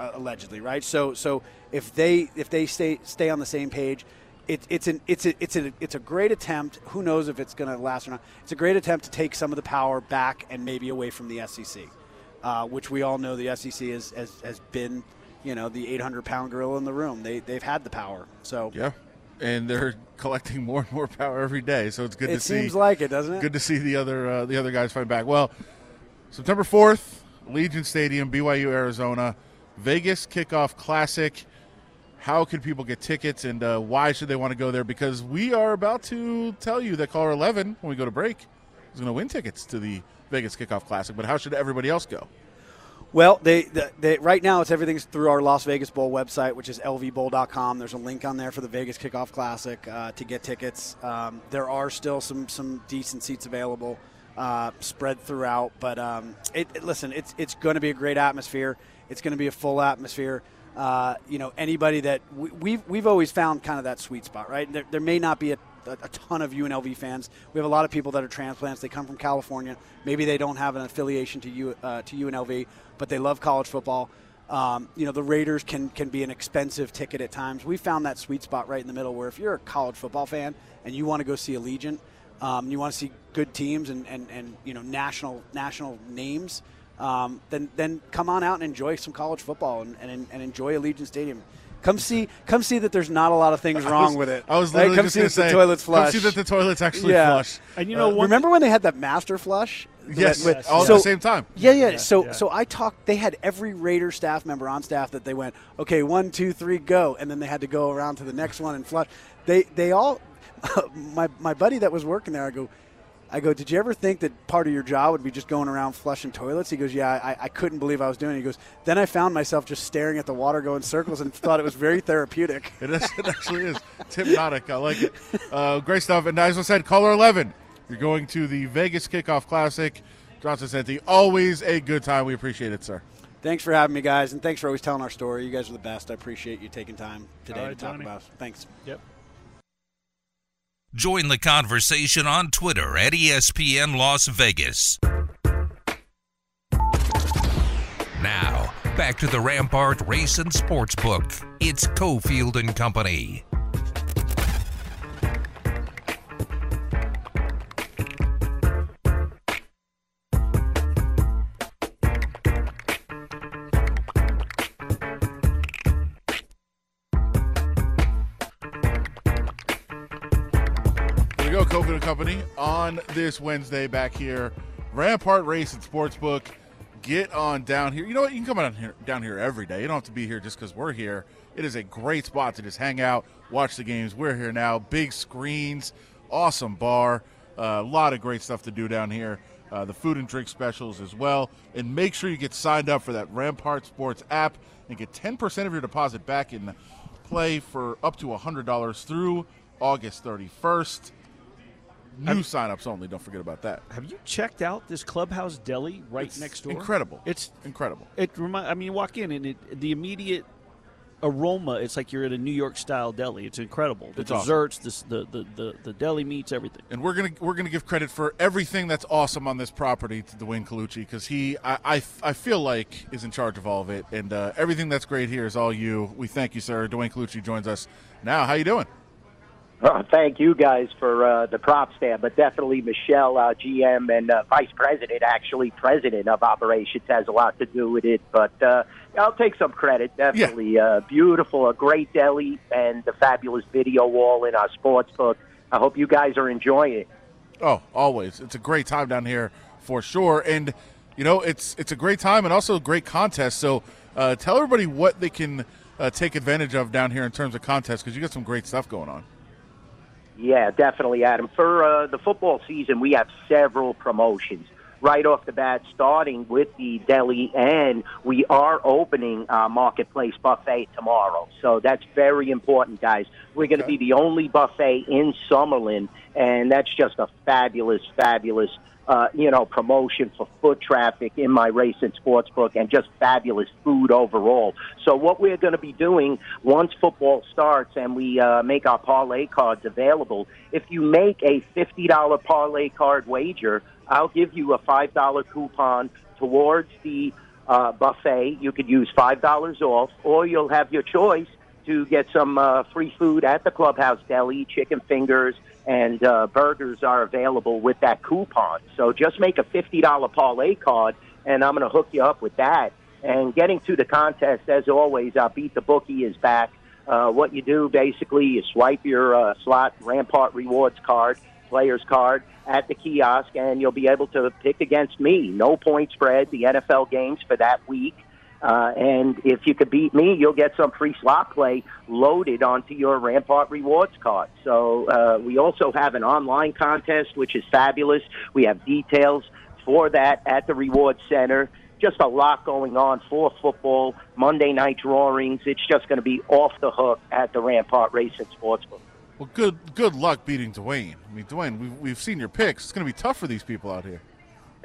uh, allegedly, right? So so if they if they stay stay on the same page, it, it's an it's a it's a it's a great attempt. Who knows if it's going to last or not? It's a great attempt to take some of the power back and maybe away from the SEC, uh, which we all know the SEC is, has has been, you know, the 800 pound gorilla in the room. They they've had the power. So Yeah, and they're collecting more and more power every day. So it's good it to see. seems like it, doesn't it? good to see the other uh, the other guys fight back. Well, September fourth, Allegiant Stadium, BYU, Arizona, Vegas Kickoff Classic. How can people get tickets, and uh, why should they want to go there? Because we are about to tell you that caller eleven, when we go to break, is going to win tickets to the Vegas Kickoff Classic. But how should everybody else go? Well, they, they, they right now it's everything's through our Las Vegas Bowl website, which is lvbowl.com. There's a link on there for the Vegas Kickoff Classic uh, to get tickets. Um, there are still some some decent seats available, uh, spread throughout. But um, it, it- listen, it's it's going to be a great atmosphere. It's going to be a full atmosphere. Uh, you know, anybody that we, we've we've always found kind of that sweet spot, right? There, there may not be a a, a ton of UNLV fans. We have a lot of people that are transplants. They come from California. Maybe they don't have an affiliation to U, uh, to UNLV, but they love college football. Um, you know, the Raiders can can be an expensive ticket at times. We found that sweet spot right in the middle, where if you're a college football fan and you want to go see Allegiant, um, you want to see good teams and, and, and you know national national names, um, then then come on out and enjoy some college football and, and, and enjoy Allegiant Stadium. Come see, come see that there's not a lot of things wrong was- with it. I was Right? literally come just see going that to say the toilets flush. Come see that the toilets actually Yeah. flush. And you know, Uh, one remember when they had that master flush? Yes, With- all so- at the same time. Yeah, yeah. Yeah, so, yeah. so I talked. They had every Raider staff member on staff that they went, okay, one, two, three, go, and then they had to go around to the next one and flush. They, they all, my, my buddy that was working there, I go, I go, did you ever think that part of your job would be just going around flushing toilets? He goes, yeah, I, I couldn't believe I was doing it. He goes, then I found myself just staring at the water going circles and thought it was very therapeutic. It, is, it actually is. It's hypnotic. I like it. Uh, great stuff. And as I said, caller 11, you're going to the Vegas Kickoff Classic. John Saccenti, always a good time. We appreciate it, sir. Thanks for having me, guys, and thanks for always telling our story. You guys are the best. I appreciate you taking time today All to talk Johnny. about it. Thanks. Yep. Join the conversation on Twitter at ESPN Las Vegas. Now, back to the Rampart Race and Sportsbook. It's Cofield and Company. And Company on this Wednesday back here. Rampart Race and Sportsbook. Get on down here. You know what? You can come down here, down here every day. You don't have to be here just because we're here. It is a great spot to just hang out, watch the games. We're here now. Big screens, awesome bar, a lot of great stuff to do down here. Uh, the food and drink specials as well. And make sure you get signed up for that Rampart Sports app and get 10% of your deposit back in play for up to $100 through August 31st. New signups only. Don't forget about that. Have you checked out this clubhouse deli right It's next door? Incredible. It's incredible. it remind. I mean, you walk in and it, the immediate aroma. It's like you're at a New York style deli. It's incredible. The It's desserts, this, the, the the the deli meats, everything. And we're gonna we're gonna give credit for everything that's awesome on this property to Dwayne Colucci because he I, I I feel like is in charge of all of it and uh, everything that's great here is all you. We thank you, sir. Dwayne Colucci joins us now. How you doing? Oh, thank you guys for uh, the props there, but definitely Michelle, uh, GM and uh, Vice President, actually President of Operations, has a lot to do with it. But uh, I'll take some credit. Definitely uh, beautiful, a great deli, and the fabulous video wall in our sports book. I hope you guys are enjoying it. Oh, always. It's a great time down here for sure, and you know it's it's a great time and also a great contest. So uh, tell everybody what they can uh, take advantage of down here in terms of contests because you got some great stuff going on. Yeah, definitely, Adam. For uh, the football season, we have several promotions. Right off the bat, starting with the deli, and we are opening our Marketplace Buffet tomorrow. So that's very important, guys. We're going to Okay. be the only buffet in Summerlin, and that's just a fabulous, fabulous, uh, you know, promotion for foot traffic in my race and sports book, and just fabulous food overall. So what we're going to be doing once football starts and we uh, make our parlay cards available, if you make a fifty dollar parlay card wager, I'll give you a five dollar coupon towards the uh, buffet. You could use five dollars off, or you'll have your choice to get some uh, free food at the clubhouse deli. Chicken fingers and uh, burgers are available with that coupon. So just make a fifty dollar parlay card, and I'm going to hook you up with that. And getting to the contest, as always, uh, Beat the Bookie is back. Uh, what you do basically, you swipe your uh, slot Rampart Rewards card, player's card at the kiosk, and you'll be able to pick against me. No point spread, the NFL games for that week. Uh, and if you could beat me, you'll get some free slot play loaded onto your Rampart Rewards card. So uh, we also have an online contest, which is fabulous. We have details for that at the Rewards Center. Just a lot going on for football. Monday night drawings. It's just going to be off the hook at the Rampart Racing Sportsbook. Well, good good luck beating Dwayne. I mean, Dwayne, we've, we've seen your picks. It's going to be tough for these people out here.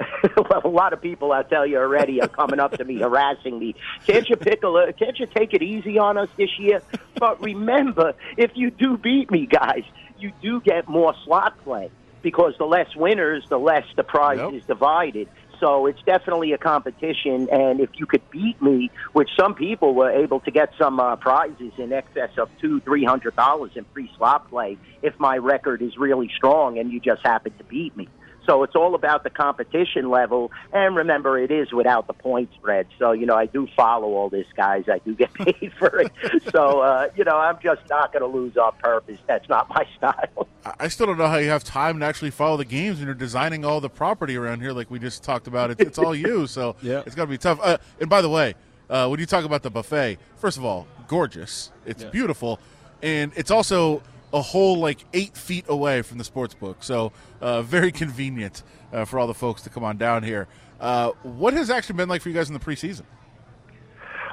well, a lot of people, I tell you already, are coming up to me, harassing me. Can't you pick a? Can't you take it easy on us this year? But remember, if you do beat me, guys, you do get more slot play because the less winners, the less the prize Yep. is divided. So it's definitely a competition, and if you could beat me, which some people were able to get some uh, prizes in excess of two, three hundred dollars in free slot play, if my record is really strong and you just happen to beat me. So it's all about the competition level. And remember, it is without the point spread. So, you know, I do follow all this, guys. I do get paid for it. So, uh, you know, I'm just not going to lose on purpose. That's not my style. I- I still don't know how you have time to actually follow the games when you're designing all the property around here, like we just talked about. It's, it's all you, so Yeah. it's got to be tough. Uh, and by the way, uh, when you talk about the buffet, first of all, gorgeous. It's Yeah. beautiful, and it's also a whole like eight feet away from the sports book, so uh, very convenient uh, for all the folks to come on down here. Uh, what has actually been like for you guys in the preseason?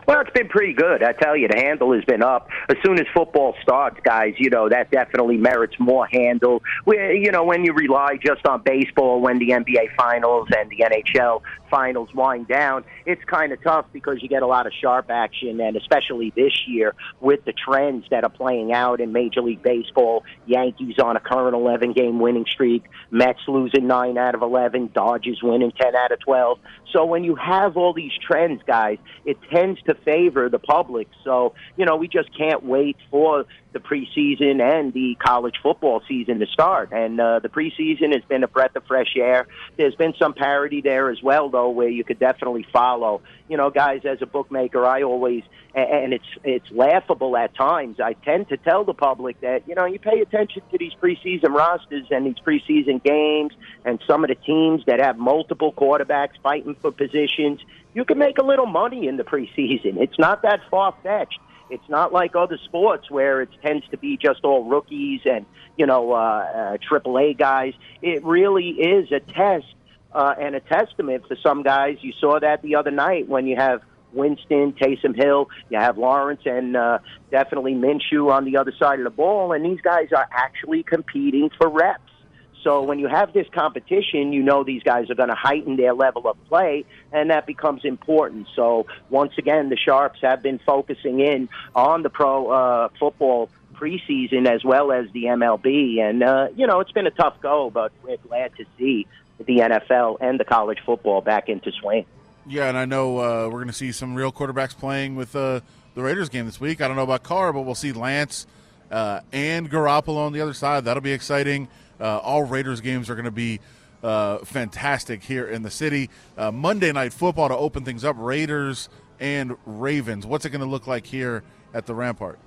Well, it's been pretty good. I tell you, the handle has been up. As soon as football starts, guys, you know, that definitely merits more handle. We, you know, when you rely just on baseball, when the NBA finals and the NHL finals wind down, it's kind of tough because you get a lot of sharp action, and especially this year with the trends that are playing out in Major League Baseball. Yankees on a current 11 game winning streak, Mets losing 9 out of 11, Dodgers winning 10 out of 12. So when you have all these trends, guys, it tends to favor the public. So, you know, we just can't wait for the preseason and the college football season to start. And uh, the preseason has been a breath of fresh air. There's been some parity there as well, though, where you could definitely follow. You know, guys, as a bookmaker, I always and it's it's laughable at times. I tend to tell the public that you know you pay attention to these preseason rosters and these preseason games and some of the teams that have multiple quarterbacks fighting for positions. You can make a little money in the preseason. It's not that far fetched. It's not like other sports where it tends to be just all rookies and you know uh, uh, AAA guys. It really is a test uh, and a testament for some guys. You saw that the other night when you have Winston, Taysom Hill, you have Lawrence, and uh, definitely Minshew on the other side of the ball, and these guys are actually competing for reps. So when you have this competition, you know these guys are going to heighten their level of play, and that becomes important. So once again, the Sharps have been focusing in on the pro uh, football preseason as well as the MLB, and uh, you know it's been a tough go, but we're glad to see the NFL and the college football back into swing. Yeah, and I know uh, we're going to see some real quarterbacks playing with uh, the Raiders game this week. I don't know about Carr, but we'll see Lance uh, and Garoppolo on the other side. That'll be exciting. Uh, all Raiders games are going to be uh, fantastic here in the city. Uh, Monday night football to open things up. Raiders and Ravens. What's it going to look like here at the Rampart?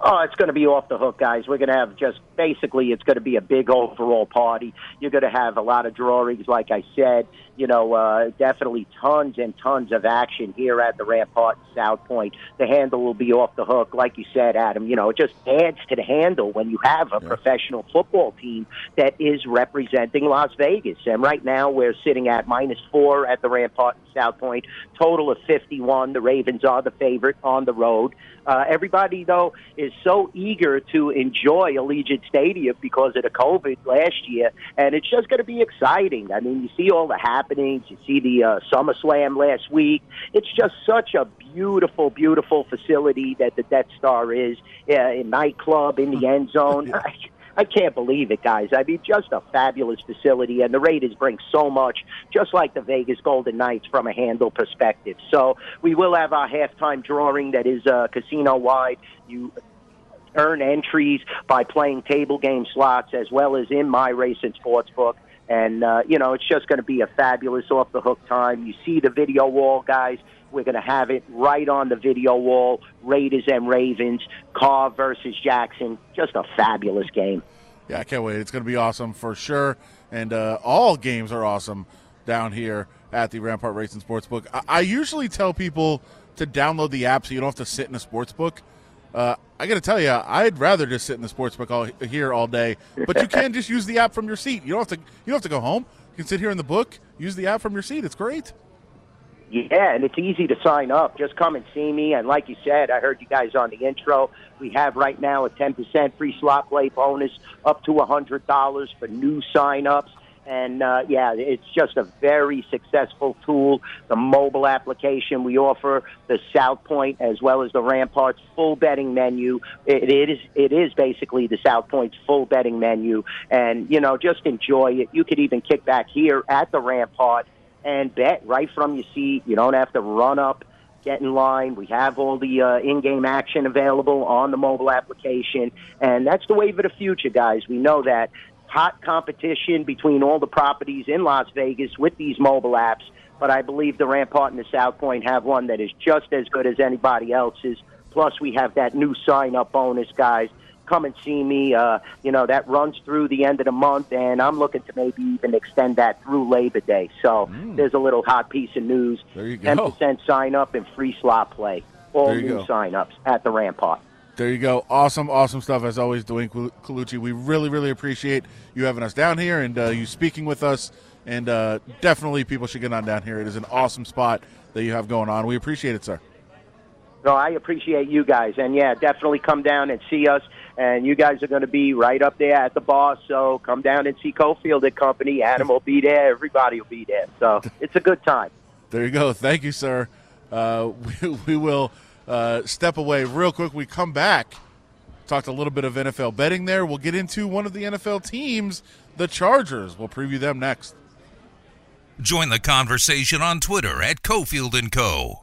Oh, it's going to be off the hook, guys. We're going to have just basically, it's going to be a big overall party. You're going to have a lot of drawings, like I said. You know, uh, definitely tons and tons of action here at the Rampart South Point. The handle will be off the hook, like you said, Adam. You know, it just adds to the handle when you have a yeah. professional football team that is representing Las Vegas. And right now, we're sitting at minus four at the Rampart South Point. Total of 51. The Ravens are the favorite on the road. Uh, everybody, though, is so eager to enjoy Allegiant Stadium because of the COVID last year, and it's just going to be exciting. I mean, you see all the happenings. You see the uh, SummerSlam last week. It's just such a beautiful, beautiful facility that the Death Star is. Uh, a nightclub in the end zone. I can't believe it, guys. I mean, just a fabulous facility, and the Raiders bring so much, just like the Vegas Golden Knights from a handle perspective. So we will have our halftime drawing that is uh, casino wide. You earn entries by playing table game slots as well as in my race and sports book. And, uh, you know, it's just going to be a fabulous off the hook time. You see the video wall, guys. We're going to have it right on the video wall. Raiders and Ravens, Carr versus Jackson. Just a fabulous game. Yeah, I can't wait. It's going to be awesome for sure. And uh, all games are awesome down here at the Rampart Racing Sportsbook. I-, I usually tell people to download the app so you don't have to sit in a sports book. Uh, I got to tell you, I'd rather just sit in the sports book all here all day. But you can just use the app from your seat. You don't have to. You don't have to go home. You can sit here in the book. Use the app from your seat. It's great. Yeah, and it's easy to sign up. Just come and see me. And like you said, I heard you guys on the intro. We have right now a 10% free slot play bonus up to $100 for new sign-ups. And uh, yeah, it's just a very successful tool. The mobile application we offer, the South Point as well as the Ramparts full betting menu. It, it is it is basically the South Point's full betting menu, and you know just enjoy it. You could even kick back here at the Rampart and bet right from your seat. You don't have to run up, get in line. We have all the uh, in-game action available on the mobile application, and that's the wave of the future, guys. We know that hot competition between all the properties in Las Vegas with these mobile apps. But I believe the Rampart and the South Point have one that is just as good as anybody else's. Plus, we have that new sign-up bonus, guys come and see me. Uh, you know, that runs through the end of the month, and I'm looking to maybe even extend that through Labor Day. So mm. there's a little hot piece of news. There you go. 10% sign up and free slot play. All new sign ups at the Rampart. There you go. Awesome, awesome stuff as always, Dwayne Colucci. We really, really appreciate you having us down here and uh, you speaking with us. And uh, definitely, people should get on down here. It is an awesome spot that you have going on. We appreciate it, sir. No, I appreciate you guys, and yeah, definitely come down and see us. And you guys are going to be right up there at the bar, so come down and see Cofield and Company. Adam will be there. Everybody will be there. So it's a good time. There you go. Thank you, sir. Uh, we, we will uh, step away real quick. We come back. Talked a little bit of NFL betting there. We'll get into one of the NFL teams, the Chargers. We'll preview them next. Join the conversation on Twitter at Cofield and Co.